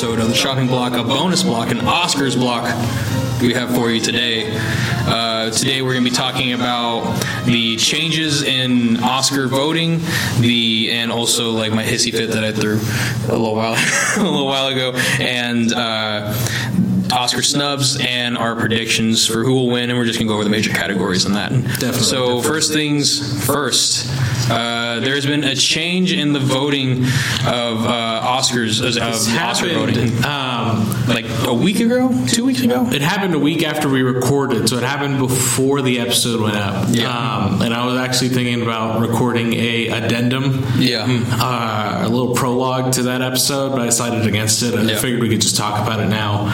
episode of the Chopping Block, a bonus block, an Oscars block we have for you today. Uh, today we're going to be talking about the changes in Oscar voting, the and also like my hissy fit that I threw a little while a little while ago, and. Uh, Oscar snubs and our predictions for who will win, and we're just gonna go over the major categories on that. Definitely. So definitely. first things first. There's been a change in the voting of uh, Oscars of Oscar voting, Um, like a week ago, two weeks ago. it happened a week after we recorded, so it happened before the episode went up. Yeah. Um, and I was actually thinking about recording a addendum, Yeah. uh, a little prologue to that episode, but I decided against it. And I Yeah. figured we could just talk about it now.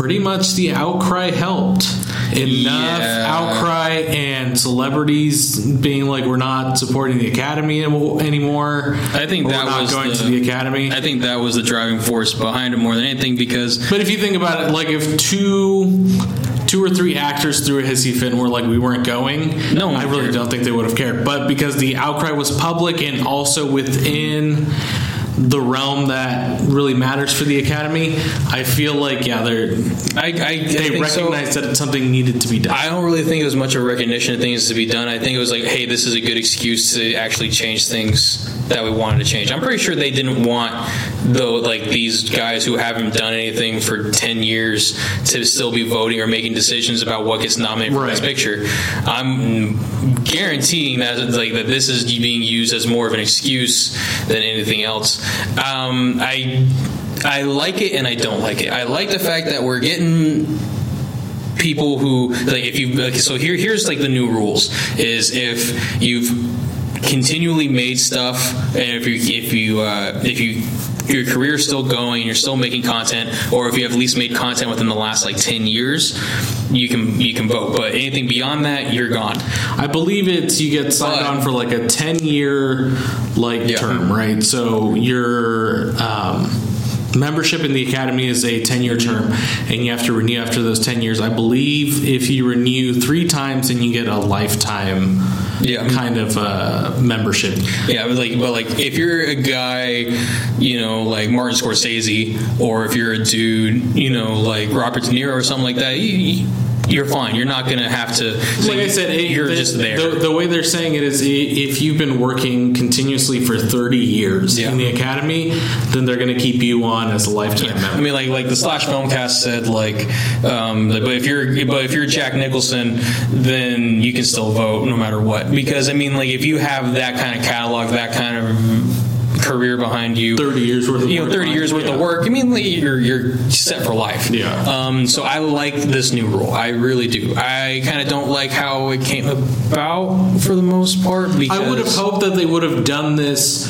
Pretty much the outcry helped. Enough Yeah. outcry and celebrities being like, we're not supporting the Academy anymore. I think that we're not was going the- to the Academy. I think that was the driving force behind it more than anything because But if you think about it, like if two two or three actors threw a hissy fit and were like we weren't going, No I really cared. don't think they would have cared. But because the outcry was public and also within the realm that really matters for the Academy, I feel like yeah, they're I, I, I they think so. recognized that something needed to be done. I don't really think it was much of a recognition of things to be done. I think it was like, hey, this is a good excuse to actually change things that we wanted to change. I'm pretty sure they didn't want though like these guys who haven't done anything for 10 years to still be voting or making decisions about what gets nominated for Right. Best Picture. I'm guaranteeing that like that this is being used as more of an excuse than anything else. Um, I I like it and I don't like it. I like the fact that we're getting people who like if you like, so here here's like the new rules is if you've continually made stuff and if you if you uh, if you your career is still going you're still making content or if you have at least made content within the last like 10 years you can you can vote but anything beyond that you're gone I believe it's you get signed But- on for like a ten year like Yeah. term, right? So your um, membership in the academy is a ten year term, and you have to renew after those ten years. I believe if you renew three times, then you get a lifetime Yeah. kind of uh, membership. Yeah, but like, but like, if you're a guy, you know, like Martin Scorsese, or if you're a dude, you know, like Robert De Niro or something like that, you, you're fine. You're not gonna have to. Like I said, it- you're the, just there. The, the way they're saying it is, if you've been working continuously for thirty years Yeah. in the academy, then they're going to keep you on as a lifetime member. I mean, like like the Slash Filmcast said, like, um, like, but if you're but if you're Jack Nicholson, then you can still vote no matter what. Because I mean, like if you have that kind of catalog, that kind of career behind you, 30 years worth of you know, work 30 years worth yeah. of work. I mean, you're you're set for life. Yeah. Um, so I like this new rule. I really do. I kind of don't like how it came about for the most part. Because I would have hoped that they would have done this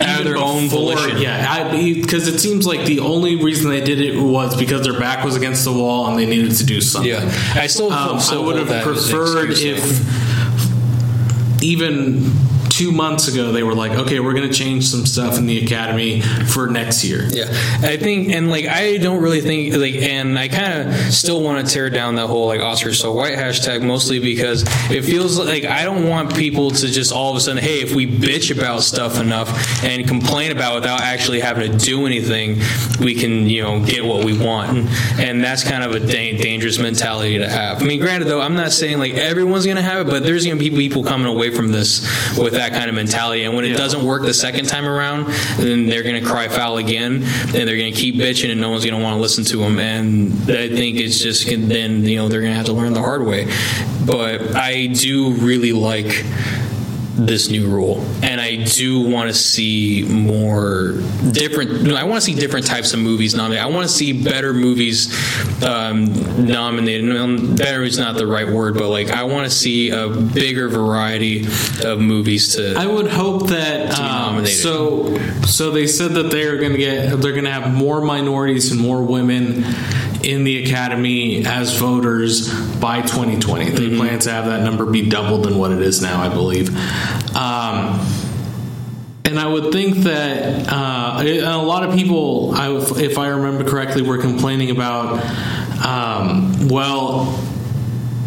Out of their own before- volition. Yeah, because it seems like the only reason they did it was because their back was against the wall and they needed to do something. Yeah, I still, Um, I would have that as an preferred if even two months ago they were like, okay, we're going to change some stuff in the academy for next year. Yeah, I think, and like, I don't really think, like, and I kind of still want to tear down that whole like Oscar so white hashtag mostly because it feels like I don't want people to just all of a sudden, hey, if we bitch about stuff enough and complain about it without actually having to do anything, we can, you know, get what we want, and, that's kind of a da- dangerous mentality to have. I mean, granted though, I'm not saying like everyone's gonna have it, but there's gonna be people coming away from this with that kind of mentality, and when it doesn't work the second time around, then they're going to cry foul again, and they're going to keep bitching, and no one's going to want to listen to them. And I think it's just then you know they're going to have to learn the hard way. But I do really like this new rule, and I do want to see more different. I want to see different types of movies nominated. I want to see better movies um, nominated. Better is not the right word, but like I want to see a bigger variety of movies to. I would hope that be um, so. So they said that they are going to get they're going to have more minorities and more women in the academy as voters by 2020. They Mm-hmm. plan to have that number be doubled than what it is now, I believe. Um, and I would think that uh, a lot of people, I, if I remember correctly, were complaining about, um, well,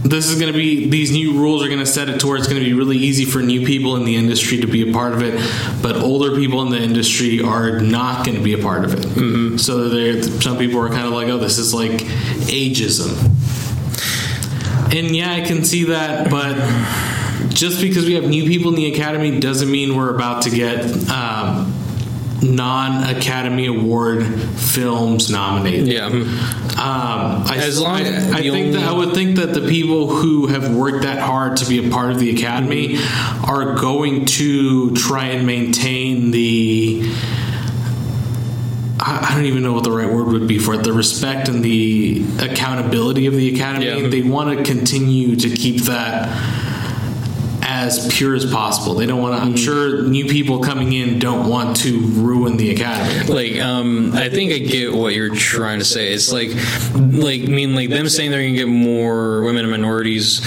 this is going to be these new rules are going to set it to where it's going to be really easy for new people in the industry to be a part of it, but older people in the industry are not going to be a part of it. Mm-hmm. So there, some people are kind of like, "Oh, this is like ageism," and yeah, I can see that, but just because we have new people in the academy doesn't mean we're about to get. Um, non-academy award films nominated Yeah. um, I, As long- I, I the think that I would think that the people who have worked that hard to be a part of the academy are going to try and maintain the. I I don't even know what the right word would be for it. The respect and the accountability of the academy. Yeah. They want to continue to keep that as pure as possible. They don't want to. I'm sure new people coming in don't want to ruin the academy. like um i think i get what you're trying to say it's like like i mean like them saying they're gonna get more women and minorities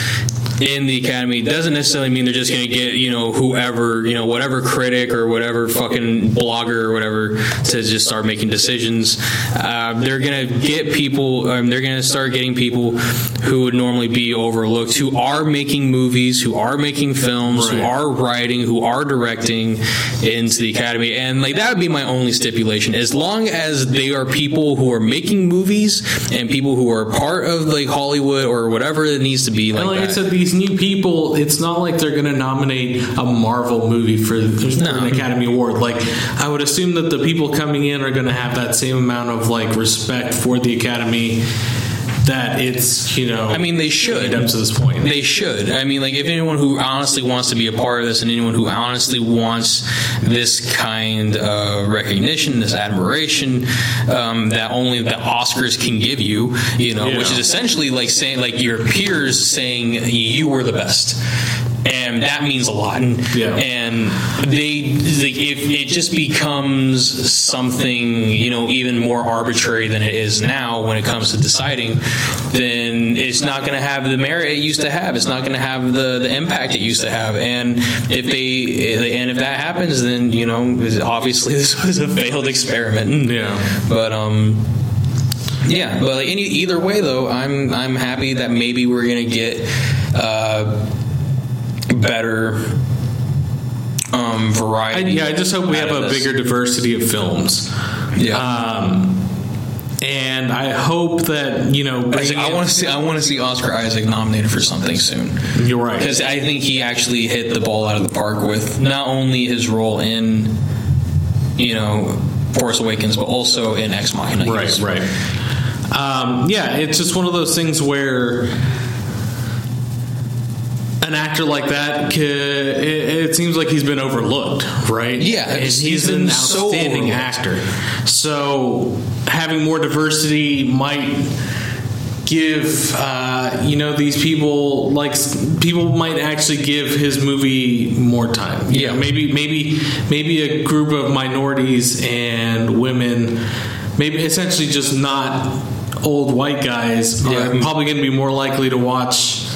in the academy doesn't necessarily mean they're just gonna get you know whoever you know whatever critic or whatever fucking blogger or whatever to just start making decisions uh, they're gonna get people um, they're gonna start getting people who would normally be overlooked who are making movies who are making films who are writing, who are directing into the academy, and like that would be my only stipulation. As long as they are people who are making movies and people who are part of like Hollywood or whatever it needs to be like, And like that. These new people, it's not like they're going to nominate a Marvel movie for, for No. an Academy Award. Like, I would assume that the people coming in are going to have that same amount of like respect for the Academy that it's you know. I mean, they should. up to this point. They should. I mean, like, if anyone who honestly wants to be a part of this and anyone who honestly wants this kind of recognition, this admiration um, that only the Oscars can give you, you know, Yeah. which is essentially like saying, like, your peers saying you were the best. And that means a lot. Yeah. And they, like, if it just becomes something, you know, even more arbitrary than it is now when it comes to deciding, then it's not going to have the merit it used to have. It's not going to have the, the impact it used to have. And if they, and if that happens, then, you know, obviously this was a failed experiment. Yeah. But, um, yeah, but any, either way, though, I'm I'm happy that maybe we're gonna get uh, better um, I, variety. yeah, I just hope we have a bigger diversity of films. Yeah. Um, and I hope that you know. I, bringing want to see. I want to see Oscar Isaac nominated for something soon You're right. because I think he actually hit the ball out of the park with not only his role in, you know, Force Awakens, but also in Ex Machina. Right, right. Um, yeah, it's just one of those things where an actor like that, ca- it, it seems like he's been overlooked, right? Yeah, and he's an outstanding overlooked. actor. So having more diversity might give uh, you know these people like people might actually give his movie more time You Yeah. know, maybe maybe maybe a group of minorities and women maybe essentially just not old white guys are probably going to be more likely to watch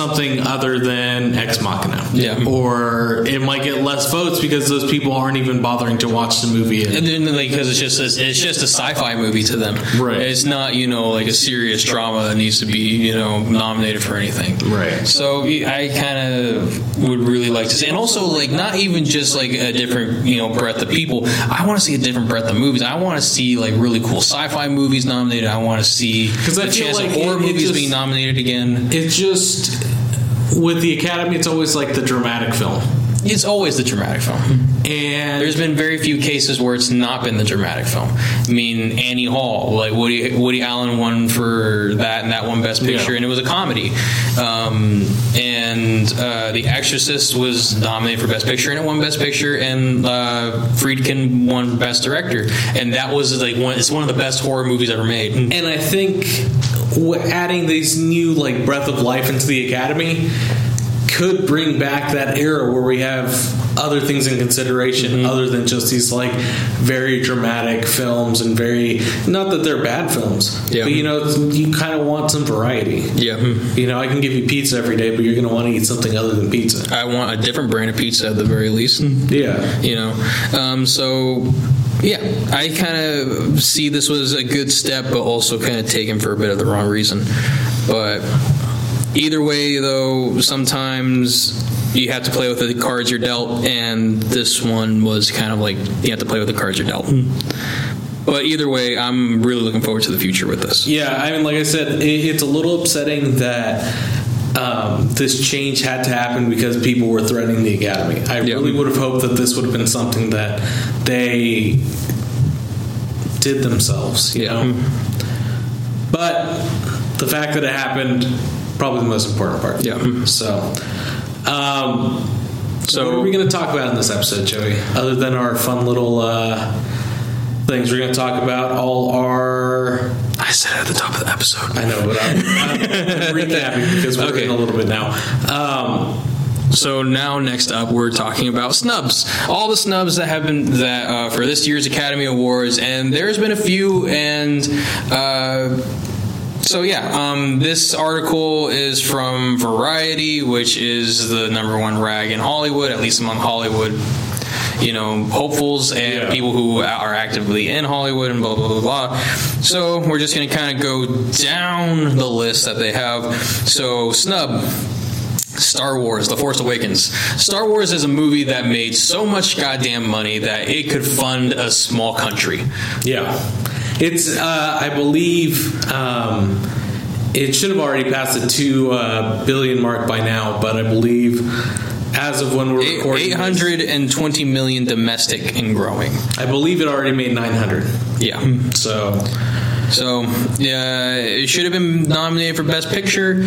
something other than Ex Machina. Yeah. Or it might get less votes because those people aren't even bothering to watch the movie. And then, like, because it's just a, it's just a sci-fi movie to them. Right. It's not you know like a serious drama that needs to be you know nominated for anything. Right. So I kind of would really like to see, and also like not even just like a different you know breadth of people. I want to see a different breadth of movies. I want to see like really cool sci-fi movies nominated. I want to see 'Cause I the feel chance like of horror it- it movies just- being nominated again. It's just with the Academy, it's always like the dramatic film, It's always the dramatic film. and There's been very few cases where it's not been the dramatic film. I mean, Annie Hall, like Woody Woody Allen won for that, and that one Best Picture, Yeah. and it was a comedy. Um, and uh, The Exorcist was nominated for Best Picture, and it won Best Picture, and uh, Friedkin won Best Director, and that was like one. It's one of the best horror movies ever made. and I think adding these new like breath of life into the Academy could bring back that era where we have other things in consideration Mm-hmm. other than just these like very dramatic films and very not that they're bad films Yeah. but you know you kind of want some variety Yeah. you know I can give you pizza every day but you're going to want to eat something other than pizza I want a different brand of pizza at the very least. yeah you know um, so yeah i kind of see this was a good step but also kind of taken for a bit of the wrong reason but either way, though, sometimes you have to play with the cards you're dealt, and this one was kind of like you have to play with the cards you're dealt. But either way, I'm really looking forward to the future with this. Yeah, I mean, like I said, it, it's a little upsetting that um, this change had to happen because people were threatening the academy. I Yeah. really would have hoped that this would have been something that they did themselves. You Yeah. know, but the fact that it happened probably the most important part. Yeah. So. Um, So- what are we going to talk about in this episode, Joey? Other than our fun little uh, things, we're going to talk about all our I said at the top of the episode. I know, but I'm, I'm recapping because we're Okay. in a little bit now. Um, So now, next up, we're talking about snubs. All the snubs that have been that uh, for this year's Academy Awards, and there's been a few. And uh, so, yeah, um, this article is from Variety, which is the number one rag in Hollywood, at least among Hollywood. You know, hopefuls and Yeah. people who are actively in Hollywood and blah blah blah blah. So we're just going to kind of go down the list that they have. So snub, Star Wars: The Force Awakens. Star Wars is a movie that made so much goddamn money that it could fund a small country. yeah, it's uh, I believe um, it should have already passed the two uh, billion mark by now, but I believe as of when we're recording, Eight hundred and twenty million domestic and growing. I believe it already made nine hundred. Yeah. So So yeah, it should have been nominated for Best Picture.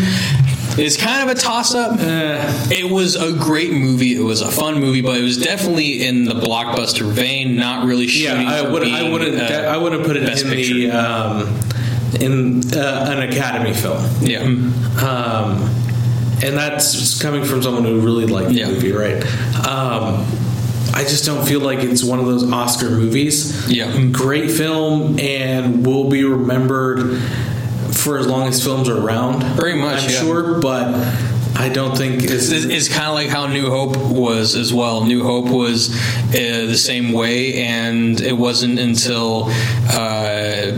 It's kind of a toss-up. It was a great movie. It was a fun movie, but it was definitely in the blockbuster vein. Not really yeah, shooting. I would. I wouldn't. uh, I wouldn't put it in the um, in uh, an Academy film. yeah. um, and that's coming from someone who really liked the Yeah. movie, right? Um, I just don't feel like it's one of those Oscar movies. Yeah. great film and will be remembered for as long as films are around. Pretty much, I'm yeah. sure, but I don't think it's. It's, it's kind of like how New Hope was as well. New Hope was uh, the same way, and it wasn't until uh,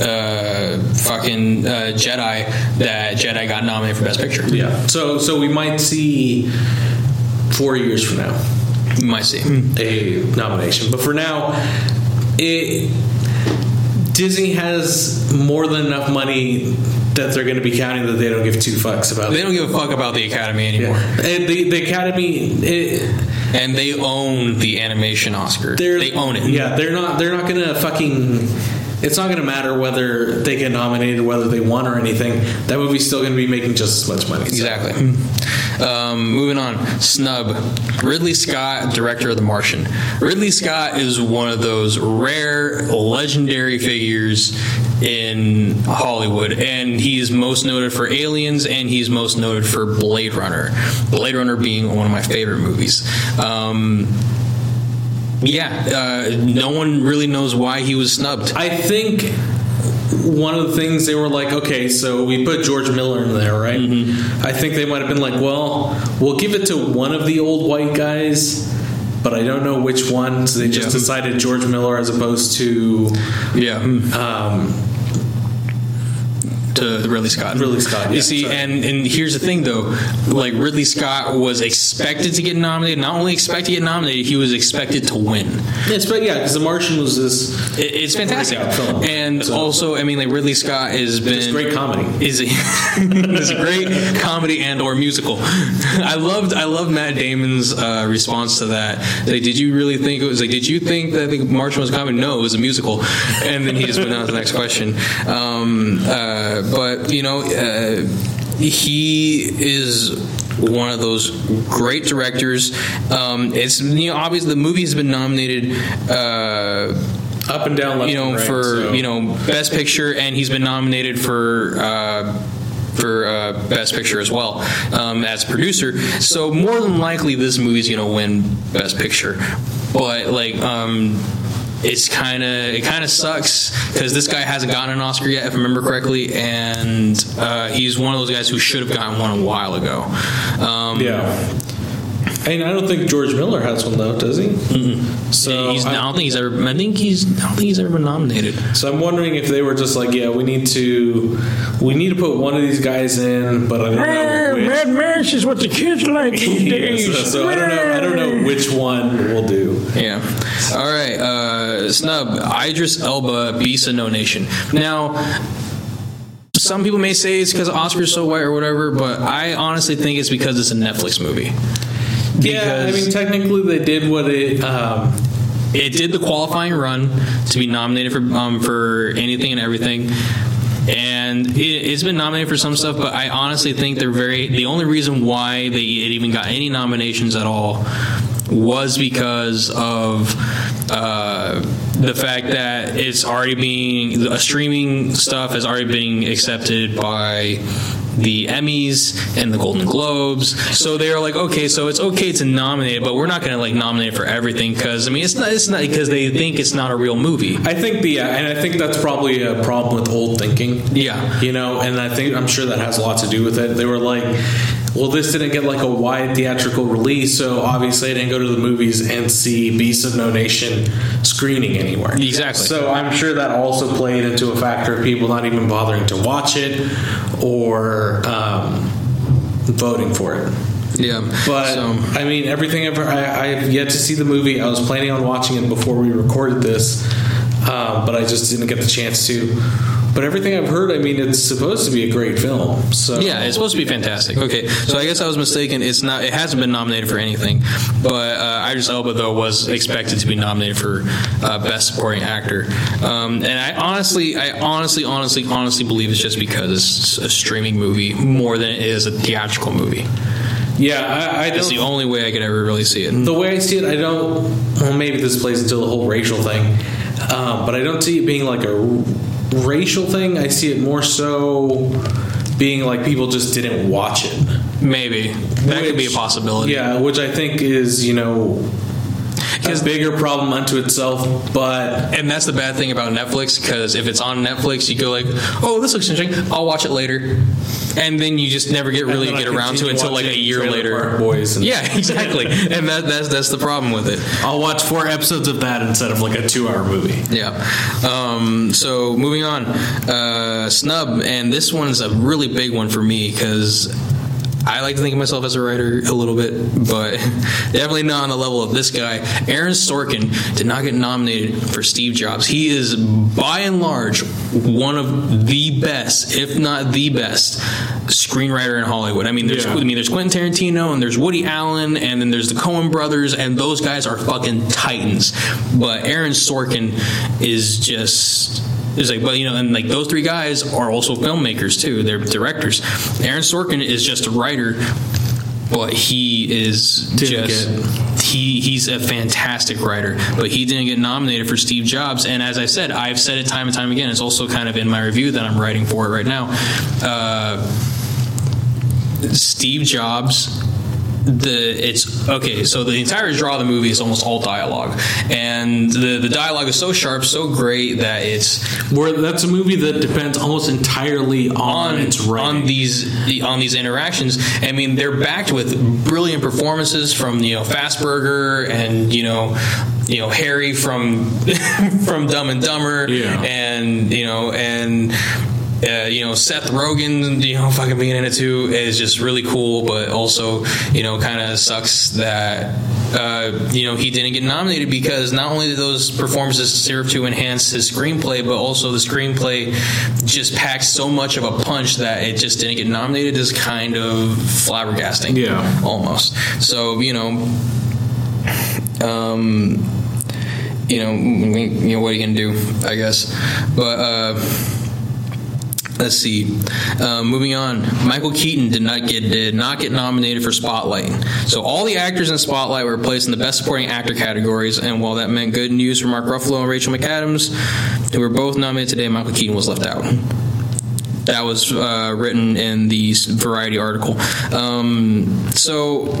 uh, fucking uh, Jedi that Jedi got nominated for Best Picture. yeah, so so we might see four years from now You might see. a nomination, but for now, it Disney has more than enough money that they're going to be counting that they don't give two fucks about. They don't give a fuck about the Academy anymore, And the the Academy, it, and they own the animation Oscar. They own it. Yeah, they're not. They're not gonna fucking. It's not gonna matter whether they get nominated, whether they won or anything. That movie's still gonna be making just as much money. So- Exactly. Um, moving on. Snub. Ridley Scott, director of The Martian. Ridley Scott is one of those rare, legendary figures in Hollywood, and he's most noted for Aliens, and he's most noted for Blade Runner. Blade Runner being one of my favorite movies. Um, yeah, uh, no one really knows why he was snubbed. I think one of the things they were like, okay, so we put George Miller in there, right? Mm-hmm. I think they might have been like, well, we'll give it to one of the old white guys. But I don't know which one, so they just Yeah. decided George Miller as opposed to Yeah. um, to Ridley Scott. Ridley Scott, yeah, you see, sorry. and and here's the thing though, like Ridley Scott was expected to get nominated. Not only expected to get nominated, he was expected to win. Yes, but yeah, because The Martian was this It, it's fantastic, film. and So- also, I mean, like Ridley Scott has been it's great comedy. is a, is a great comedy and or musical. I loved I loved Matt Damon's uh, response to that. Like, did you really think it was like? Did you think that the Martian was a comedy? No, it was a musical. And then he just went on to the next question. Um, uh, but you know, uh, he is one of those great directors. Um, it's you know obviously the movie has been nominated. Uh, up and down, you know, right, for so- you know Best Picture, and he's been nominated for. Uh, for uh, Best Picture as well um, as producer, so more than likely this movie's gonna win Best Picture. But like, um, it's kind of it kind of sucks because this guy hasn't gotten an Oscar yet, if I remember correctly, and uh, he's one of those guys who should have gotten one a while ago. Um, yeah. And I don't think George Miller has one though, does he? So he's, I, I, don't think he's ever. I think he's. I don't think he's ever been nominated. so I'm wondering if they were just like, yeah, we need to, we need to put one of these guys in, but I don't know which. Mad Max is what the kids like these Yeah, days. so, so I don't know. I don't know which one we'll do. Yeah. All right. Uh, snub Idris Elba, Beast of No Nation. Now. Some people may say it's because Oscar's so white or whatever, but I honestly think it's because it's a Netflix movie. Yeah, I mean, technically they did what it. Um, it did the qualifying run to be nominated for um, for anything and everything. And it, it's been nominated for some stuff, but I honestly think they're very. The only reason why they it even got any nominations at all was because of uh, the fact that it's already being a streaming stuff has already been accepted by the Emmys and the Golden Globes. So they are like, okay, so it's okay to nominate, but we're not going to like nominate for everything because I mean, it's not. It's not because they think it's not a real movie. I think the yeah, and I think that's probably a problem with old thinking. Yeah. you know, and I think I'm sure that has a lot to do with it. They were like, well, this didn't get like a wide theatrical release, so obviously I didn't go to the movies and see Beast of No Nation screening anywhere. Exactly. So I'm sure that also played into a factor of people not even bothering to watch it or um, voting for it. Yeah, But so, I mean, everything I've, I, I've yet to see the movie. I was planning on watching it before we recorded this, uh, but I just didn't get the chance to. But everything I've heard, I mean, it's supposed to be a great film. So Yeah, it's supposed to be fantastic. Okay, so I guess I was mistaken. It's not. It hasn't been nominated for anything, but uh, Idris Elba though was expected to be nominated for uh, best supporting actor. Um, and I honestly, I honestly, honestly, honestly believe it's just because it's a streaming movie more than it is a theatrical movie. yeah, I, I It's the only way I could ever really see it. The way I see it, I don't. Well, maybe this plays into the whole racial thing, um, but I don't see it being like a racial thing. I see it more so being like people just didn't watch it. Maybe that could be a possibility. Yeah, which I think is you know a bigger problem unto itself, but And that's the bad thing about Netflix because if it's on Netflix, you go like, "Oh, this looks interesting. I'll watch it later," and then you just never get really I get around to it until like a year later. Boys yeah, exactly. and that, that's that's the problem with it. I'll watch four episodes of that instead of like a two-hour movie. Yeah. Um, so moving on, uh, snub, and this one's a really big one for me because. I like to think of myself as a writer a little bit, but definitely not on the level of this guy. Aaron Sorkin did not get nominated for Steve Jobs. He is, by and large, one of the best, if not the best, screenwriter in Hollywood. I mean, there's Yeah. I mean, there's Quentin Tarantino and there's Woody Allen and then there's the Coen brothers and those guys are fucking titans. But Aaron Sorkin is just is like, but you know, and like those three guys are also filmmakers too. They're directors. Aaron Sorkin is just a writer, but he is Didn't just he he's a fantastic writer. But he didn't get nominated for Steve Jobs. And as I said, I've said it time and time again. It's also kind of in my review that I'm writing for it right now. Uh, Steve Jobs the it's okay so the entire draw of the movie is almost all dialogue and the the dialogue is so sharp so great that it's Where that's a movie that depends almost entirely on, on its writing. on these on these interactions i mean they're backed with brilliant performances from you know Fassbender and you know you know harry from from dumb and dumber Yeah. and you know and uh, you know Seth Rogen, you know, fucking being in it too is just really cool, but also you know kind of sucks that uh, you know he didn't get nominated because not only did those performances serve to enhance his screenplay, but also the screenplay just packed so much of a punch that it just didn't get nominated is kind of flabbergasting. Yeah. almost. So you know, um, you know, you know, what are you gonna do? I guess, but. uh Let's see. Um, moving on, Michael Keaton did not get did not get nominated for Spotlight. So all the actors in Spotlight were placed in the Best Supporting Actor categories, and while that meant good news for Mark Ruffalo and Rachel McAdams, who were both nominated today, Michael Keaton was left out. That was uh, written in the Variety article. Um, so,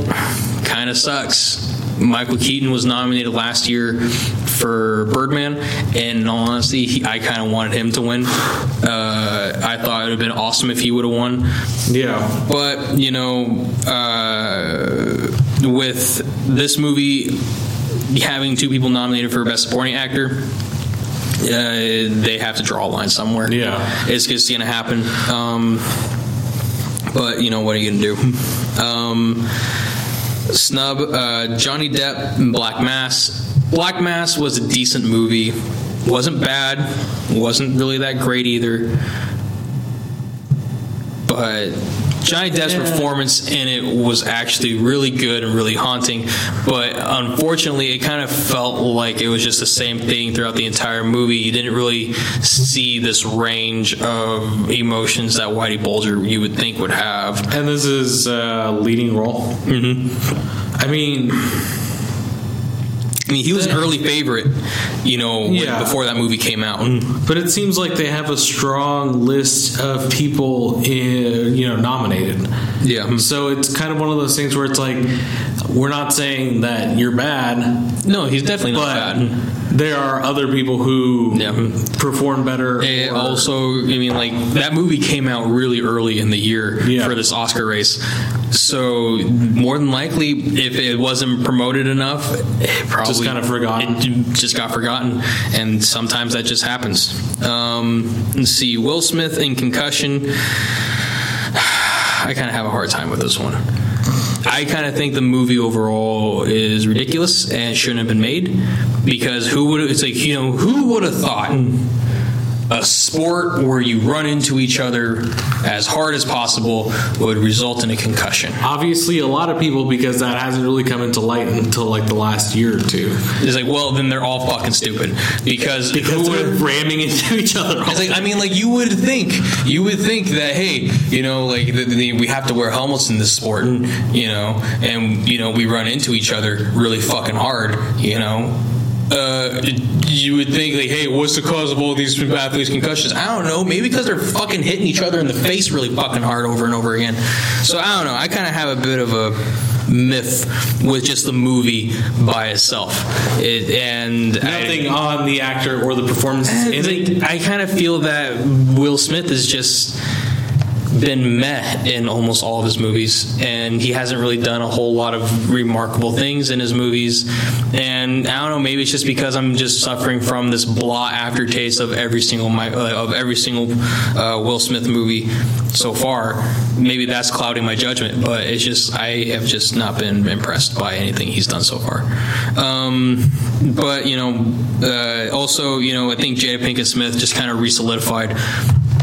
kind of sucks. Michael Keaton was nominated last year for Birdman, and in all honesty, he, I kind of wanted him to win. Uh, I thought it would have been awesome if he would have won. yeah. But you know, uh, with this movie having two people nominated for best supporting actor. Uh, they have to draw a line somewhere. Yeah. it's just gonna happen. Um, but you know what are you gonna do? Um, snub uh, Johnny Depp in Black Mass. Black Mass was a decent movie. wasn't bad. wasn't really that great either. But Johnny Depp's performance in it was actually really good and really haunting. But unfortunately, it kind of felt like it was just the same thing throughout the entire movie. You didn't really see this range of emotions that Whitey Bulger you would think would have. And this is uh, leading role. Mm-hmm. I mean, I mean, he was an early favorite, you know, Yeah. before that movie came out. Mm. but it seems like they have a strong list of people, in, you know, nominated. Yeah. Hmm. So it's kind of one of those things where it's like, we're not saying that you're bad, No, he's definitely not bad. There are other people who Yeah. perform better. And or- also, I mean, like that movie came out really early in the year Yeah. for this Oscar race. So more than likely, if it wasn't promoted enough, it probably Just kinda forgotten. It just got forgotten, and sometimes that just happens. Um, let's see, Will Smith in Concussion. I kind of have a hard time with this one. I kind of think the movie overall is ridiculous and shouldn't have been made because who would it's like you know who would have thought a sport where you run into each other as hard as possible would result in a concussion. Obviously, a lot of people because that hasn't really come into light until like the last year or two. It's like, well, then they're all fucking stupid because Because who they're would- ramming into each other. like I mean, like you would think, you would think that hey, you know, like the, the, we have to wear helmets in this sport, and you know, and you know we run into each other really fucking hard, you know. Uh, you would think like, hey, what's the cause of all these athletes' concussions? I don't know. Maybe because they're fucking hitting each other in the face really fucking hard over and over again. So I don't know. I kind of have a bit of a myth with just the movie by itself, it, and I- Nothing on the actor or the performance. in it. I kind of feel that Will Smith is just been met in almost all of his movies, and he hasn't really done a whole lot of remarkable things in his movies. And I don't know, maybe it's just because I'm just suffering from this blah aftertaste of every single uh, of every single uh, Will Smith movie so far. Maybe that's clouding my judgment, but it's just I have just not been impressed by anything he's done so far. Um, but you know, uh, also you know, I think Jada Pinkett Smith just kind of re-solidified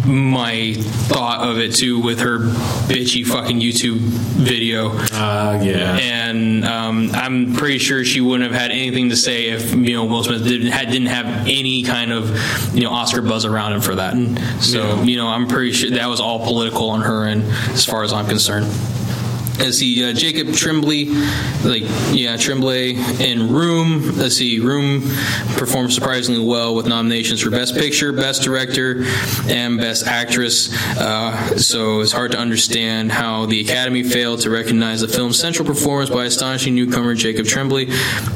my thought of it too with her bitchy fucking YouTube video. Uh, yeah. And um, I'm pretty sure she wouldn't have had anything to say if you know Will Smith didn't had, didn't have any kind of you know Oscar buzz around him for that. And So you know I'm pretty sure that was all political on her end, as far as I'm concerned. Let's see, uh, Jacob Tremblay, like yeah, Tremblay in Room. Let's see, Room performed surprisingly well with nominations for Best Picture, Best Director, and Best Actress. Uh, so it's hard to understand how the Academy failed to recognize the film's central performance by astonishing newcomer Jacob Tremblay.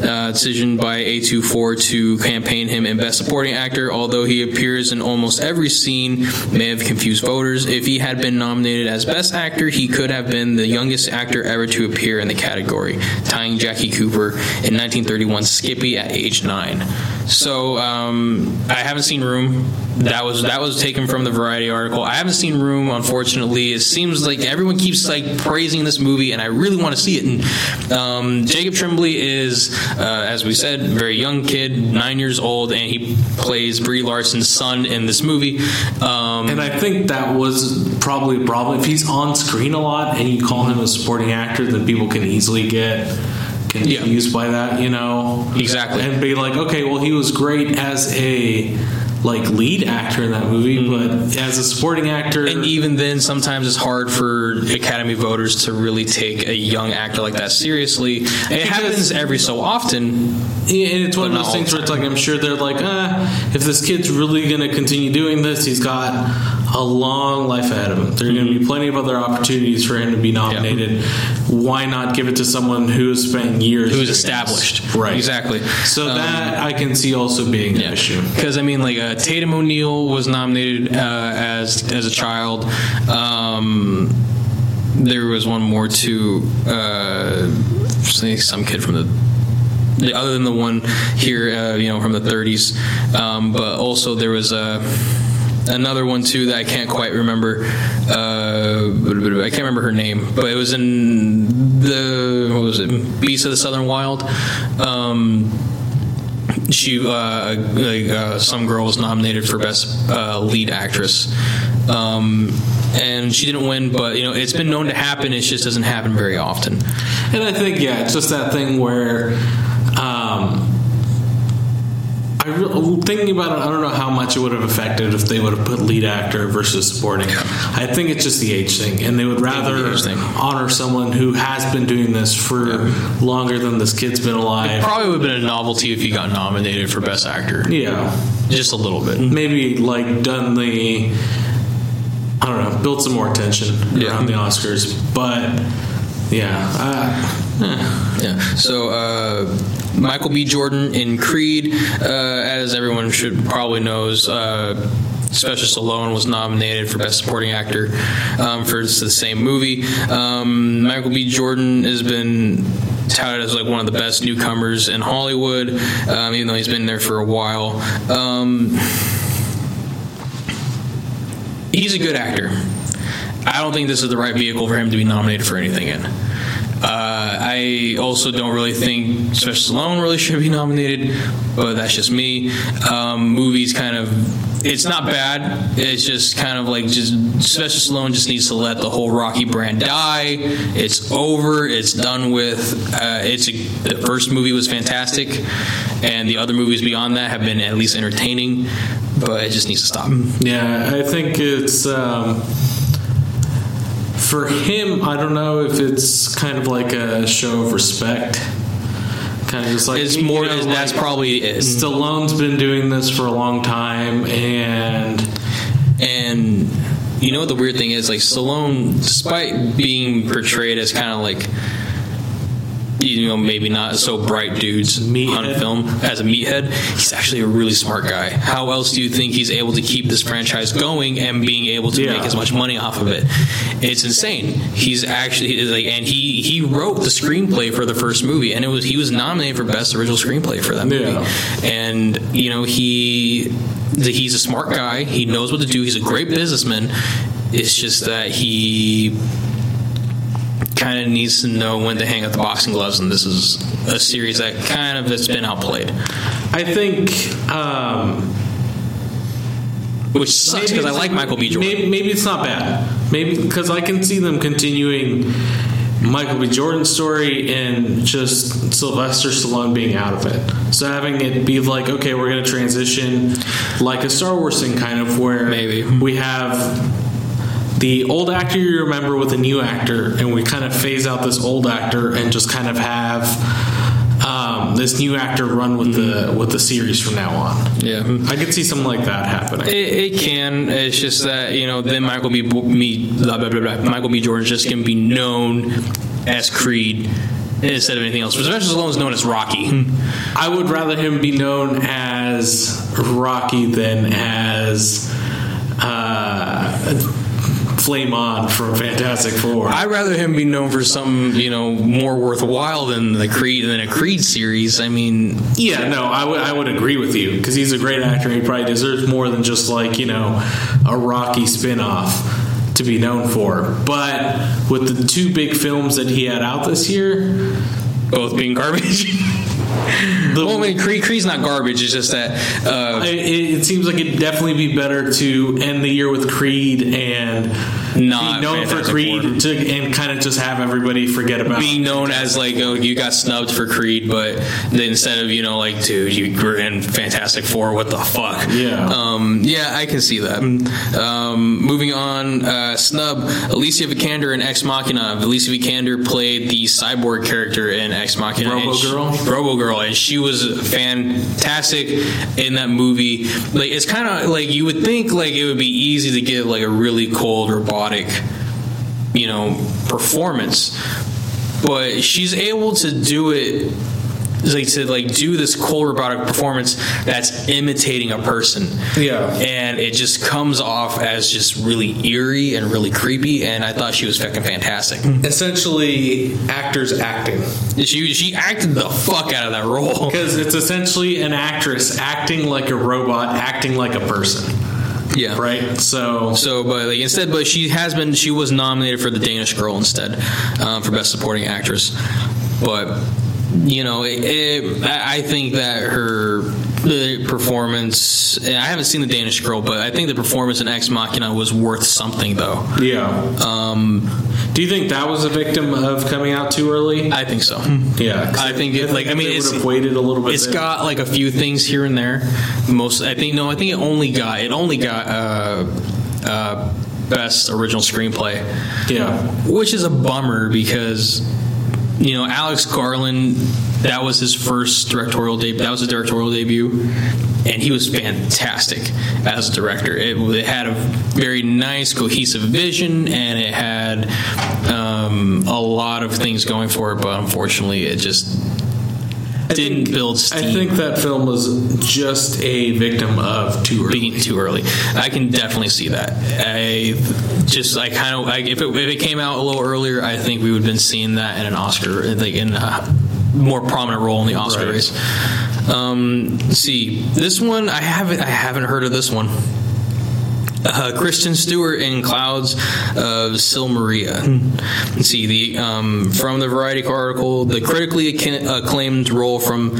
Uh, decision by A24 to campaign him in Best Supporting Actor, although he appears in almost every scene, may have confused voters. If he had been nominated as Best Actor, he could have been the youngest actor ever to appear in the category, tying Jackie Cooper in 1931 Skippy at age nine. So um, I haven't seen Room. That was that was taken from the Variety article. I haven't seen Room, unfortunately. It seems like everyone keeps like praising this movie, and I really want to see it. And um, Jacob Tremblay is, uh, as we said, very young kid, nine years old, and he plays Brie Larson's son in this movie. Um, And I think that was probably a problem. If he's on screen a lot and you call him a supporting actor, then people can easily get confused by that, you know? Exactly. And be like, okay, well, he was great as a like lead actor in that movie, but as a supporting actor, And even then, sometimes it's hard for Academy voters to really take a young actor like that seriously. It happens every so often. And it's one of those things where it's like I'm sure they're like, ah, if this kid's really going to continue doing this, he's got a long life ahead of him. There are going to be plenty of other opportunities for him to be nominated. Why not give it to someone who has spent years Who's established. this? right? Exactly. So Um, that I can see also being an issue. Because I mean, like uh, Tatum O'Neal was nominated uh, as as a child. Um, there was one more too. Uh, some kid from the the- other than the one here, uh, you know, from the 30s. Um, but also there was a another one too that I can't quite remember. Uh, I can't remember her name, but it was in the what was it? Beast of the Southern Wild. Um, she uh, uh, some girl was nominated for best uh, lead actress. Um, and she didn't win, but you know it's been known to happen. It just doesn't happen very often. And I think, yeah, it's just that thing where, um, I re- thinking about it, I don't know how much it would have affected if they would have put lead actor versus supporting. I think it's just the age thing, and they would rather thing. honor someone who has been doing this for longer than this kid's been alive. Probably would have been a novelty if he got nominated for best actor, Yeah, just a little bit. maybe like done the, I don't know, built some more attention Yeah. around the Oscars, but yeah, uh, Yeah. So uh, Michael B. Jordan in Creed, uh, as everyone should probably knows. Uh, Sylvester Stallone was nominated for Best Supporting Actor um, for the same movie. Um, Michael B. Jordan has been touted as like one of the best newcomers in Hollywood, um, even though he's been there for a while. Um, he's a good actor. I don't think this is the right vehicle for him to be nominated for anything in. Uh, I also don't really think Sylvester Stallone really should be nominated, but that's just me. Um, movies kind of, it's not bad. It's just kind of like just Sylvester Stallone just needs to let the whole Rocky brand die. It's over. It's done with. Uh, it's a, the first movie was fantastic, and the other movies beyond that have been at least entertaining, but it just needs to stop. Yeah, I think it's um, for him. I don't know if it's kind of like a show of respect. Kind of just like It's more. know, that's like, probably it. Mm-hmm. Stallone's been doing this for a long time, and And you know what the weird thing is? Like Stallone, despite being portrayed as kind of like you know maybe not so bright dudes on film as a meathead, he's actually a really smart guy. How else do you think he's able to keep this franchise going and being able to Yeah. make as much money off of it? It's insane. He's actually like, and he he wrote the screenplay for the first movie, and it was he was nominated for best original screenplay for that movie. Yeah. And you know he he's a smart guy. He knows what to do. He's a great businessman. It's just that he kind of needs to know when to hang up the boxing gloves, and this is a series that kind of has been outplayed, I think um, which sucks because I like Michael B. Jordan. Maybe, maybe it's not bad. Maybe because I can see them continuing Michael B. Jordan's story and just Sylvester Stallone being out of it. So having it be like, okay, we're going to transition like a Star Wars thing, kind of where Maybe. we have the old actor you remember with a new actor, and we kind of phase out this old actor and just kind of have. Um, this new actor run with the with the series from now on. Yeah. I could see something like that happening. It, it can. It's just that you know, then Michael B. Me, blah, blah, blah, blah. Michael B. Jordan just can be known as Creed instead of anything else. Sylvester Stallone is known as Rocky. I would rather him be known as Rocky than as uh, Flame On from Fantastic Four. I'd rather him be known for something you know more worthwhile than the Creed than a Creed series. I mean, yeah, no, I would I would agree with you because he's a great actor. He probably deserves more than just like you know a Rocky spin-off to be known for. But with the two big films that he had out this year, both being garbage. well, I mean, Creed, Creed's not garbage. It's just that uh, it, it seems like it'd definitely be better to end the year with Creed and Not be known for Creed to, and kind of just have everybody forget about being known as like, oh, you got snubbed for Creed, but then instead of you know like, dude, you were in Fantastic Four. What the fuck? Yeah. Um, yeah, I can see that. Um, moving on, uh, snub Alicia Vikander in Ex Machina. Alicia Vikander played the cyborg character in Ex Machina. and she- Robo-Girl? Robo Girl, and she was fantastic in that movie. Like it's kind of like you would think like it would be easy to give like a really cold robotic, you know, performance, but she's able to do it like to like do this cool robotic performance that's imitating a person. Yeah. and it just comes off as just really eerie and really creepy. And I thought she was fucking fantastic. Essentially, actors acting. She she acted the fuck out of that role. Because it's essentially an actress acting like a robot, acting like a person, Yeah, right? So, So, but like instead, but she has been. She was nominated for the Danish Girl instead um, for Best Supporting Actress. But you know, it, it, I I think that her the performance. I haven't seen the Danish Girl, but I think the performance in Ex Machina was worth something, though. yeah. Um, Do you think that was a victim of coming out too early? I think so. Yeah, I think it, like I mean, it's, would have waited a little bit. It's then. got like a few things here and there. Most, I think, no, I think it only got it only got uh, uh, best original screenplay, yeah. which is a bummer because you know Alex Garland. That was his first directorial debut. That was his directorial debut, and he was fantastic as a director. It, it had a very nice, cohesive vision, and it had um, a lot of things going for it. But unfortunately, it just didn't build steam. I think that film was just a victim of too early. being too early. I can definitely see that. I just I kind of if, it, if it came out a little earlier, I think we would have been seeing that in an Oscar, like in a more prominent role in the Oscar Right. race. Um, see, this one I haven't I haven't heard of this one. Uh, Kristen Stewart in Clouds of Sils Maria. Let's see the um, from the Variety article. The critically acclaimed role from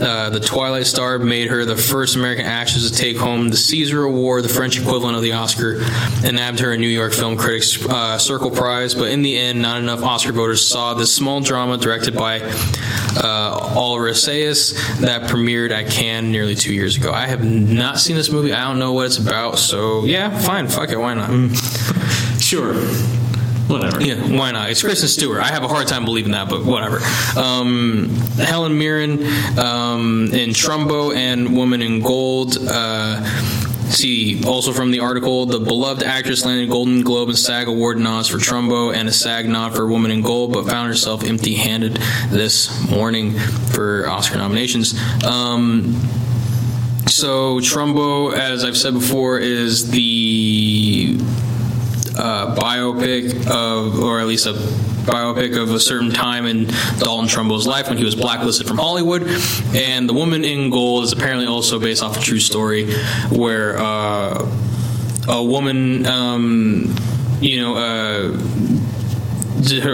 uh, the Twilight Star made her the first American actress to take home the César Award, the French equivalent of the Oscar, and nabbed her a New York Film Critics uh, Circle Prize. But in the end, not enough Oscar voters saw this small drama directed by uh, Olivier Assayas that premiered at Cannes nearly two years ago. I have not seen this movie. I don't know what it's about. So yeah, fine, fuck it, why not? Sure. Whatever. Yeah, why not? It's Kristen Stewart. I have a hard time believing that, but whatever. Um, Helen Mirren um, in Trumbo and Woman in Gold. Uh, see, also from the article, the beloved actress landed Golden Globe and SAG Award nods for Trumbo and a SAG nod for Woman in Gold, but found herself empty-handed this morning for Oscar nominations. Um, so Trumbo, as I've said before, is the uh, biopic of, or at least a biopic of a certain time in Dalton Trumbo's life when he was blacklisted from Hollywood. And The Woman in Gold is apparently also based off a true story where uh, a woman, um, you know, uh,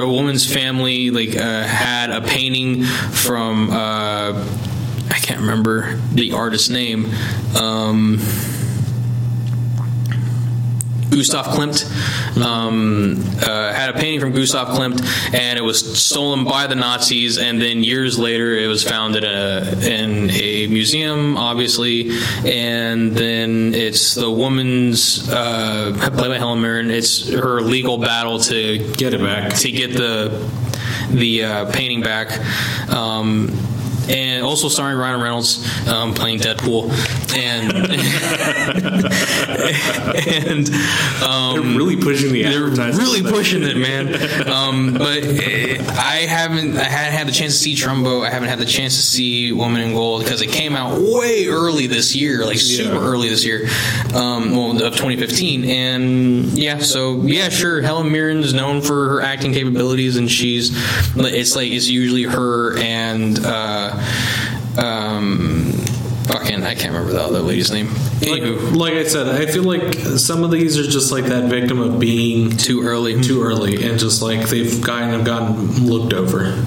woman's family like uh, had a painting from uh, I can't remember the artist's name. Um, Gustav Klimt um, uh, had a painting from Gustav Klimt, and it was stolen by the Nazis. And then years later, it was found in a in a museum, obviously. And then it's the woman's uh, played by Helen Mirren. It's her legal battle to Get it back. to get the the uh, painting back. Um, and also starring Ryan Reynolds um, playing Deadpool, and and um, They're really pushing the they're really pushing it, man. Um, but uh, I haven't. I hadn't had the chance to see Trumbo. I haven't had the chance to see Woman in Gold because it came out way early this year, like super Yeah. early this year, um, well, of 2015. And yeah, so yeah, sure. Helen Mirren is known for her acting capabilities, and she's. It's like it's usually her and. Uh, um, fucking, I can't remember the other lady's name. Anywho, Like, like I said, I feel like some of these are just like that victim of being too early. too early and just like they've kind of gotten looked over.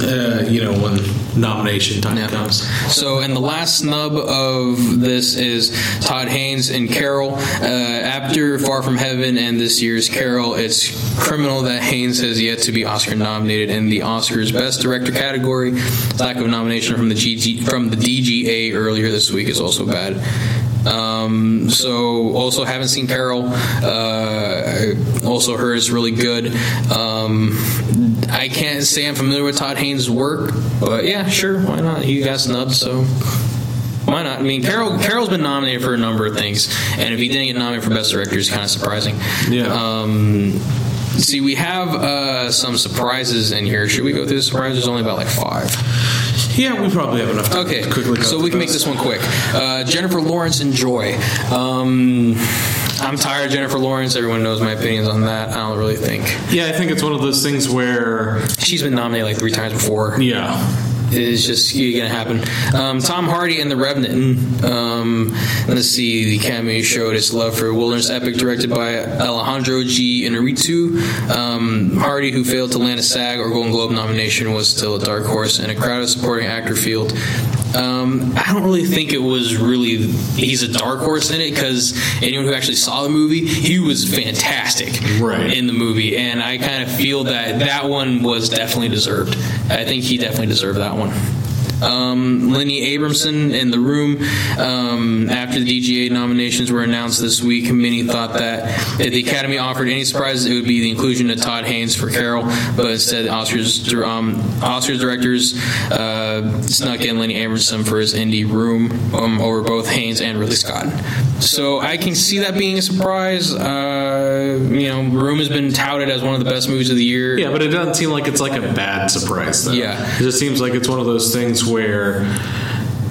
Uh, you know, when nomination time Yeah. comes. So, and the last snub of this is Todd Haynes and Carol. Uh, after Far From Heaven and this year's Carol, it's criminal that Haynes has yet to be Oscar nominated in the Oscars Best Director category. Lack of nomination from the GG, from the DGA earlier this week is also bad. Um, so also haven't seen Carol. Uh, also heard is really good. Um, I can't say I'm familiar with Todd Haynes' work, but yeah, sure, why not? He got snubbed, so why not? I mean, Carol Carol's been nominated for a number of things, and if he didn't get nominated for Best Director, it's kind of surprising. Yeah. Um, See, we have uh, some surprises in here. Should we go through the surprises? There's only about like five. Yeah, we probably have enough time Okay, to quickly so we can make this one quick. Uh, Jennifer Lawrence and Joy. Um, I'm tired of Jennifer Lawrence. Everyone knows my opinions on that. I don't really think Yeah, I think it's one of those things where, she's been nominated like three times before. yeah, It's just going to happen. Um, Tom Hardy and The Revenant. Um, let's see. The Academy showed its love for wilderness epic directed by Alejandro G. Inarritu. Um, Hardy, who failed to land a SAG or Golden Globe nomination, was still a dark horse in a crowded supporting actor field. Um, I don't really think it was really he's a dark horse in it because anyone who actually saw the movie, he was fantastic Right. in the movie, and I kind of feel that that one was definitely deserved. I think he definitely deserved that one. Um, Lenny Abrahamson in the room. Um, after the DGA nominations were announced this week, many thought that if the Academy offered any surprises, it would be the inclusion of Todd Haynes for Carol, but instead, Oscars, um, Oscars directors uh, snuck in Lenny Abrahamson for his indie room um, over both Haynes and Ridley Scott. So I can see that being a surprise. Uh, you know, Room has been touted as one of the best movies of the year. yeah, but it doesn't seem like it's like a bad surprise. Though. Yeah. it just seems like it's one of those things where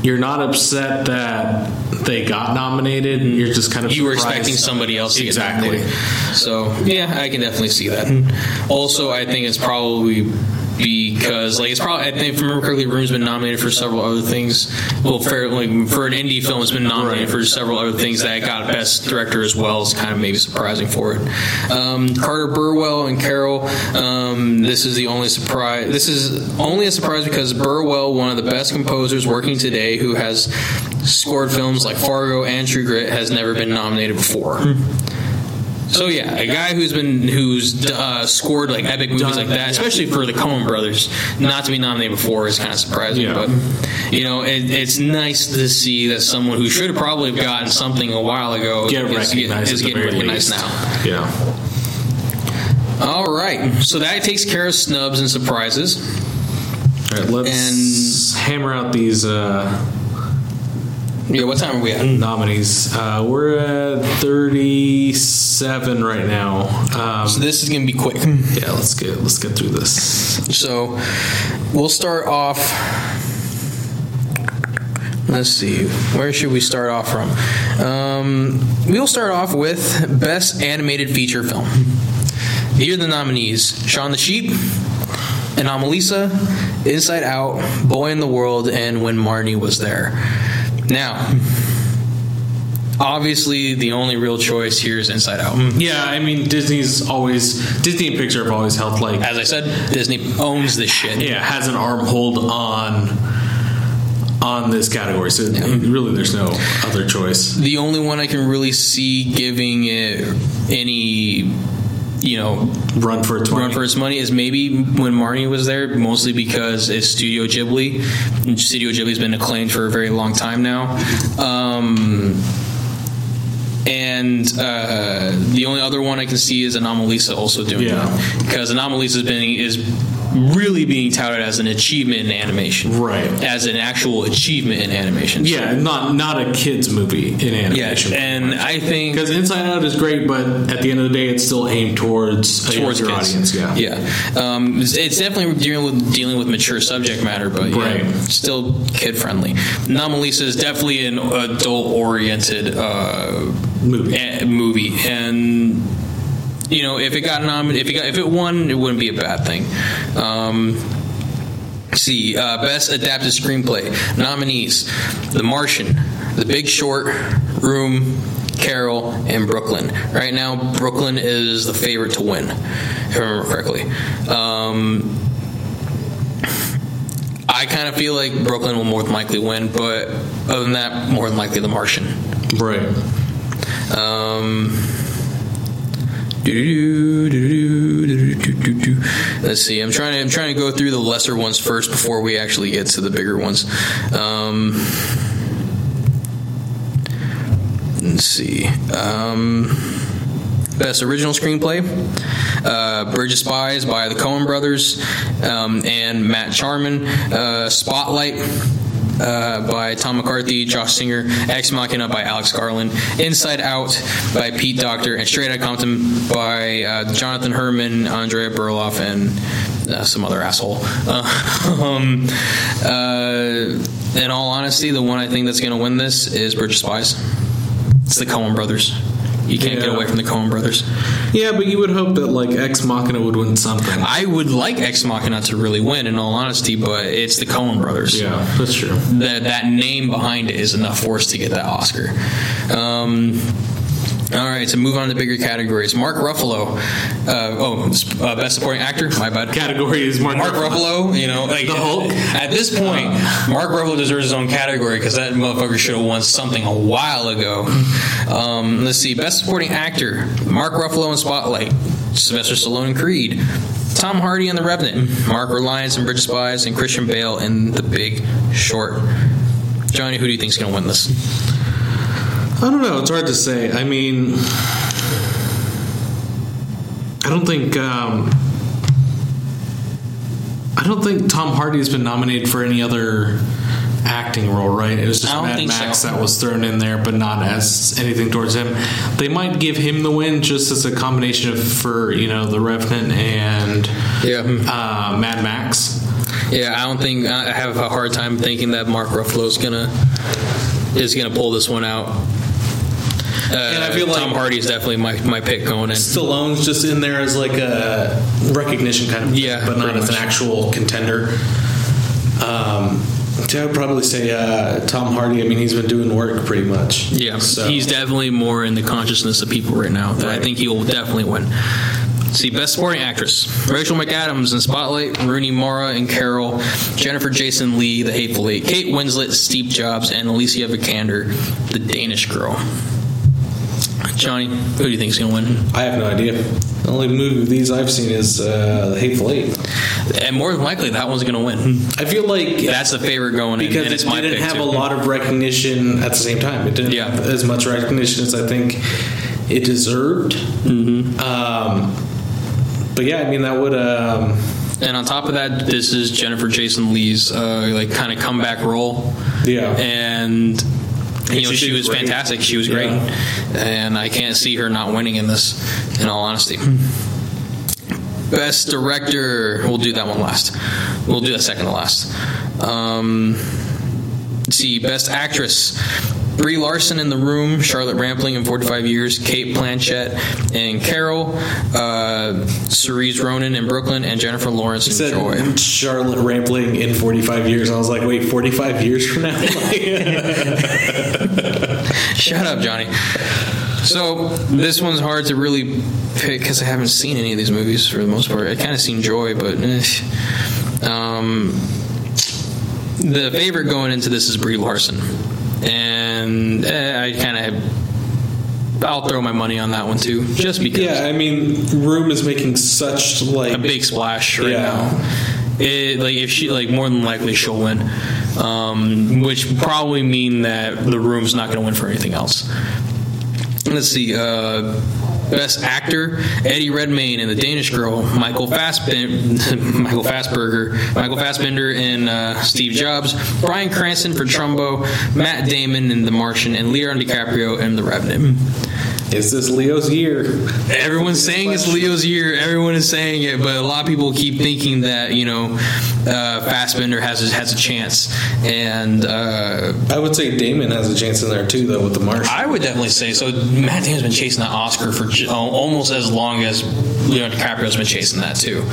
you're not upset that they got nominated. And you're just kind of you were expecting somebody else to Exactly. So yeah, I can definitely see that. Also, I think it's probably because like it's probably I think if I remember correctly, Room's been nominated for several other things. Well, for like for an indie film, it's been nominated for several other things that got Best Director as well. It's kind of maybe surprising for it. Um, Carter Burwell and Carol. Um, this is the only surprise. This is only a surprise because Burwell, one of the best composers working today, who has scored films like Fargo and True Grit, has never been nominated before. So yeah, a guy who's been who's uh, scored like epic movies like that, especially for the Coen Brothers, not to be nominated before is kind of surprising. Yeah. But you know, it, it's nice to see that someone who should have probably have gotten something a while ago get is, recognized is the getting recognized least. now. Yeah. All right, so that takes care of snubs and surprises. All right, let's hammer out these uh, Yeah, what time are we at? nominees. Uh, we're at 37 right now. Um, So this is gonna be quick. yeah, let's get let's get through this. So we'll start off. Let's see. Where should we start off from? Um, we'll start off with Best Animated Feature Film. Here are the nominees Shaun the Sheep, Anomalisa, Inside Out, Boy in the World, and When Marnie Was There. Now, obviously, the only real choice here is Inside Out. Mm-hmm. Yeah, I mean Disney's always Disney and Pixar have always held like As I said, Disney owns this shit. yeah has an arm hold on on this category. So really, there's no other choice. The only one I can really see giving it any, you know, Run for its money. run for its money is maybe when Marnie was there, mostly because it's Studio Ghibli. And Studio Ghibli's been acclaimed for a very long time now. Um, and uh, the only other one I can see is Anomalisa also doing Yeah. it because Anomalisa has been is really being touted as an achievement in animation, Right. As an actual achievement in animation. Yeah, not not a kids movie in animation. Yeah, and I think because Inside Out is great, but at the end of the day, it's still aimed towards a towards younger kids. audience. Yeah, yeah. Um, it's, it's definitely dealing with dealing with mature subject matter, but yeah, Right. still kid friendly. Anomalisa is definitely an adult oriented uh, Movie. eh, movie, and you know if it got nominated, if it got, if it won, it wouldn't be a bad thing. Um, see, uh, best adapted screenplay nominees: The Martian, The Big Short, Room. Carol and Brooklyn. Right now, Brooklyn is the favorite to win, if I remember correctly. Um, I kind of feel like Brooklyn will more than likely win, but other than that, more than likely The Martian. right. Um. Let's see. I'm trying to I'm trying to go through the lesser ones first before we actually get to the bigger ones. Um, let's see. Um, best original screenplay: uh, Bridge of Spies by the Coen Brothers um, and Matt Charman. Uh, Spotlight uh, by Tom McCarthy, Josh Singer, Ex Machina by Alex Garland, Inside Out by Pete Docter, and Straight Outta Compton by uh, Jonathan Herman, Andrea Berloff, and uh, some other asshole. Um, uh, in all honesty, the one I think that's going to win this is Bridge of Spies. It's the Coen Brothers. You can't get away from the Coen Brothers. Yeah, but you would hope that like Ex Machina would win something. I would like Ex Machina to really win, in all honesty, but it's the Coen Brothers. yeah, that's true. That that name behind it is enough for us to get that Oscar. Um, all right, so move on to bigger categories. Mark Ruffalo. Uh, oh, uh, best supporting actor. My bad. Category is Mark, Mark Ruffalo, you know, like The Hulk? At this point, Mark Ruffalo deserves his own category because that motherfucker should have won something a while ago. Um, let's see, best supporting actor: Mark Ruffalo in Spotlight, Sylvester Stallone in Creed, Tom Hardy in The Revenant, Mark Rylance in Bridge of Spies, and Christian Bale in The Big Short. Johnny, who do you think's going to win this? I don't know. It's hard to say. I mean, I don't think. Um, I don't think Tom Hardy's been nominated for any other acting role, right? It was just Mad Max so. that was thrown in there, but not as anything towards him. They might give him the win just as a combination of for you know the Revenant and Yeah. uh, Mad Max. Yeah, I don't think I have a hard time thinking that Mark Ruffalo's gonna is gonna pull this one out. Uh, And I feel like- Tom Hardy is definitely my, my pick going in. Stallone's just in there as like a recognition kind of thing, Yeah, but not as an actual contender. Um, I would probably say uh, Tom Hardy. I mean, he's been doing work pretty much. Yeah, so. he's definitely more in the consciousness of people right now. That I think he will definitely win. See, best supporting actress: Rachel McAdams in Spotlight, Rooney Mara in Carol, Jennifer Jason Lee, The Hateful Eight, Kate Winslet, Steve Jobs, and Alicia Vikander, The Danish Girl. Johnny, who do you think is going to win? I have no idea. The only movie of these I've seen is uh, The Hateful Eight. And more than likely, that one's going to win. I feel like That's the favorite going in, because and it's it my didn't pick have too. a lot of recognition at the same time. It didn't Yeah. have as much recognition as I think it deserved. Mm-hmm. Um, but yeah, I mean that would. Um, And on top of that, this is Jennifer Jason Lee's uh, like kind of comeback role. Yeah. and you know She she was great. fantastic. She was great, Yeah. and I can't see her not winning in this. In all honesty, best director. We'll do that one last. We'll do that second to last. Um, let's see, best actress. Brie Larson in The Room, Charlotte Rampling in 45 Years, Cate Blanchett and Carol, uh, Saoirse Ronan in Brooklyn, and Jennifer Lawrence in said Joy. Charlotte Rampling in 45 years. I was like, wait, 45 years from now? Shut up, Johnny. So this one's hard to really pick because I haven't seen any of these movies for the most part. I kind of seen Joy, but eh. um, the favorite going into this is Brie Larson, and eh, I kind of I'll throw my money on that one too, just because yeah, I mean, Room is making such like a big splash right Yeah. now. It, like if she like more than likely she'll win, um, which probably mean that the room's not going to win for anything else. Let's see. Uh, Best actor: Eddie Redmayne in The Danish Girl, Michael Fassbender, Michael Fassberger, Michael Fassbender in uh, Steve Jobs, Bryan Cranston for Trumbo, Matt Damon in The Martian, and Leonardo DiCaprio in The Revenant. Is this Leo's year? Everyone's saying it's Leo's year. Everyone is saying it, but a lot of people keep thinking that you know uh, Fassbender has a, has a chance, and uh, I would say Damon has a chance in there too, though, with the Martian. I would definitely say so. Matt Damon's been chasing that Oscar for j- almost as long as Leonardo DiCaprio's been chasing that too.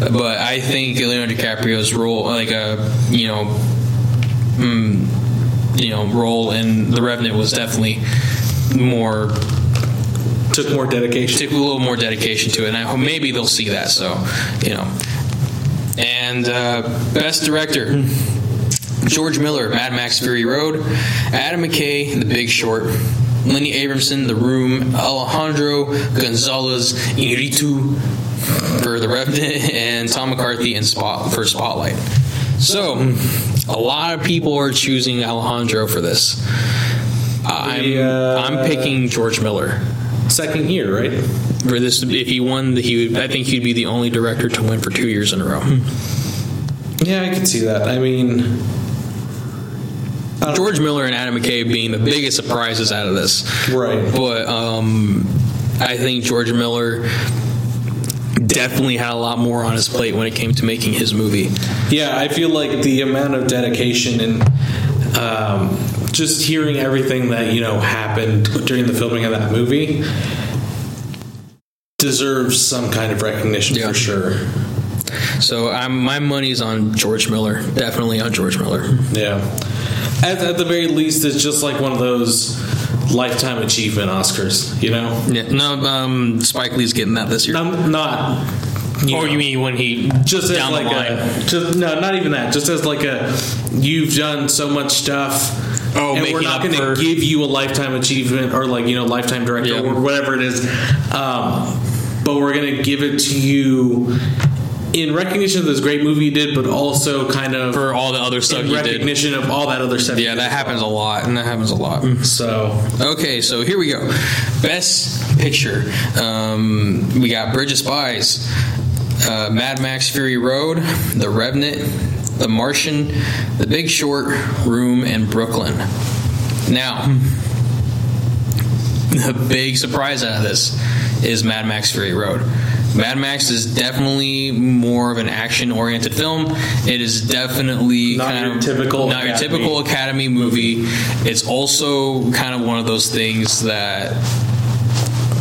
But I think Leonardo DiCaprio's role, like a you know, mm, you know, role in The Revenant was definitely more Took more dedication. took a little more dedication to it, and I hope maybe they'll see that. So, you know. And uh, best director. George Miller, Mad Max Fury Road, Adam McKay, The Big Short, Lenny Abrahamson, The Room, Alejandro Gonzalez Inarritu for The Revenant, and Tom McCarthy in Spot for Spotlight. So, a lot of people are choosing Alejandro for this. I'm, I'm picking George Miller Second year, right? for this. If he won, he would. I think he'd be the only director to win for two years in a row. Yeah, I can see that. I mean, George Miller and Adam McKay being the biggest surprises out of this. Right. But um, I think George Miller definitely had a lot more on his plate when it came to making his movie. Yeah, I feel like the amount of dedication and um, just hearing everything that you know happened during the filming of that movie deserves some kind of recognition Yeah. for sure. So I'm, my money's on George Miller. Definitely on George Miller. Yeah, at, at the very least, it's just like one of those lifetime achievement Oscars. You know, Yeah, no, um, Spike Lee's getting that this year. not not. or know, you mean when he just as down like the line? a just no, not even that. Just as like a you've done so much stuff. Oh, and we're not going to give you a lifetime achievement or like you know lifetime director Yeah. or whatever it is, um, but we're going to give it to you in recognition of this great movie you did, but also kind of for all the other stuff in you did. recognition of all that other stuff. you Yeah, did that happens a lot, and that happens a lot. So Okay, so here we go. Best Picture. Um, we got Bridge of Spies, uh, Mad Max Fury Road, The Revenant, The Martian, The Big Short, Room, and Brooklyn. Now, the big surprise out of this is Mad Max Fury Road. Mad Max is definitely more of an action-oriented film. It is definitely Not kind your of typical not your typical Academy movie. It's also kind of one of those things that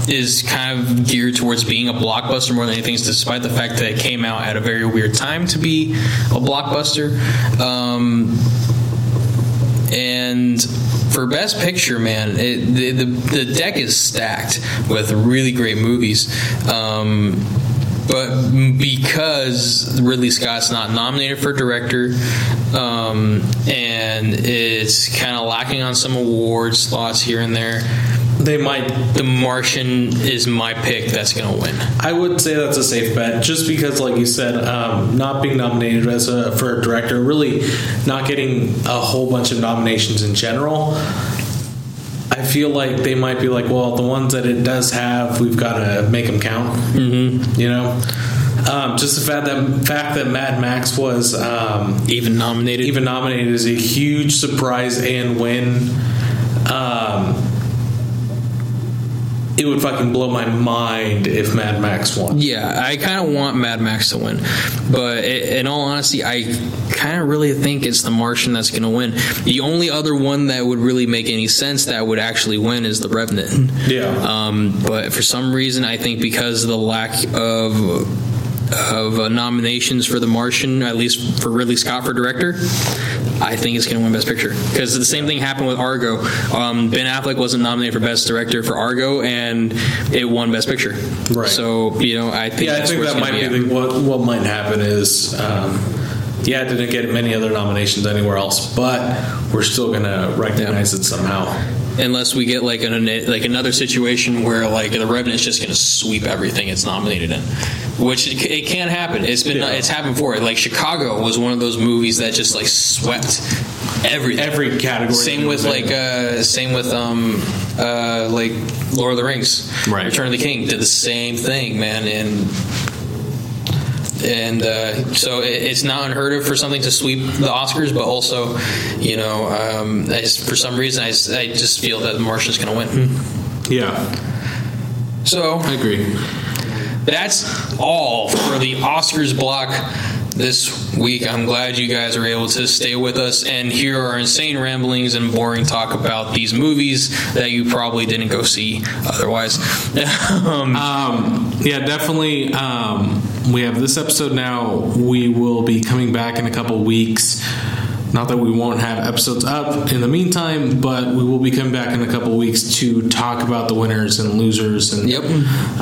is kind of geared towards being a blockbuster more than anything, despite the fact that it came out at a very weird time to be a blockbuster. Um, and for Best Picture, man, it, the, the the deck is stacked with really great movies. Um, but because Ridley Scott's not nominated for director, um, and it's kind of lacking on some award slots here and there, they might. The Martian is my pick. That's going to win. I would say that's a safe bet, just because, like you said, um, not being nominated as a for a director, really not getting a whole bunch of nominations in general. I feel like they might be like, well, the ones that it does have, we've got to make them count. Mm-hmm. You know, um, just the fact that fact that Mad Max was um, Even nominated. even nominated is a huge surprise and win. Um, it would fucking blow my mind if Mad Max won. Yeah, I kind of want Mad Max to win, but in all honesty, I kind of really think it's The Martian that's going to win. The only other one that would really make any sense that would actually win is The Revenant. Yeah. Um, but for some reason, I think because of the lack of of uh, nominations for The Martian, at least for Ridley Scott for director, I think it's going to win Best Picture. Because the same thing happened with Argo. Um, ben Affleck wasn't nominated for Best Director for Argo, and it won Best Picture. Right. So you know, I think yeah, I think that might be at. the, what what might happen is. Um, yeah, it didn't get many other nominations anywhere else, but we're still gonna recognize it somehow. Unless we get like an like another situation where like the Revenant's just going to sweep everything it's nominated in, which it, it can happen. It's been Yeah. it's happened before. Like Chicago was one of those movies that just like swept everything. Every category. Same with like uh, same with um uh like Lord of the Rings, Right. Return of the King did the same thing, man, and and uh, so it, it's not unheard of for something to sweep the Oscars, but also, you know, um, I just, for some reason I just feel that The Martian's going to win. yeah, So I agree. that's all for the Oscars block this week. I'm glad you guys are able to stay with us and hear our insane ramblings and boring talk about these movies that you probably didn't go see otherwise. um, Um, yeah, definitely. Um, we have this episode now. We will be coming back in a couple weeks. Not that we won't have episodes up in the meantime, but we will be coming back in a couple weeks to talk about the winners and losers and Yep.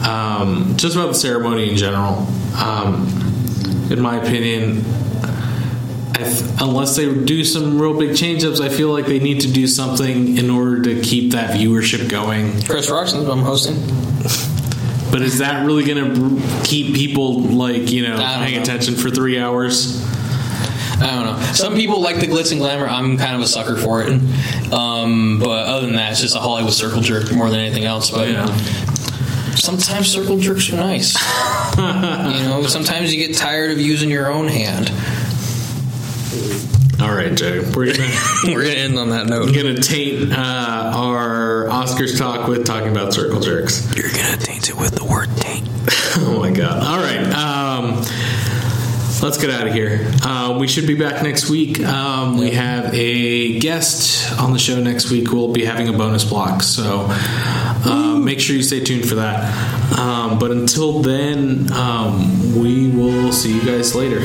um, just about the ceremony in general. Um, in my opinion, I th- unless they do some real big change-ups, I feel like they need to do something in order to keep that viewership going. Chris Roxon, I'm hosting. But is that really going to keep people like you know paying know. attention for three hours? I don't know. Some people like the glitz and glamour. I'm kind of a sucker for it. Um, but other than that, it's just a Hollywood circle jerk more than anything else. But sometimes circle jerks are nice. you know, sometimes you get tired of using your own hand. All right, Jay. We're gonna We're gonna end on that note. we're gonna taint uh, our Oscars talk with talking about circle jerks. You're gonna taint it with the word taint. Oh my god! All right. Um, let's get out of here. Uh, we should be back next week. Um, we have a guest on the show next week. We'll be having a bonus block, so um, make sure you stay tuned for that. Um, but until then, um, we will see you guys later.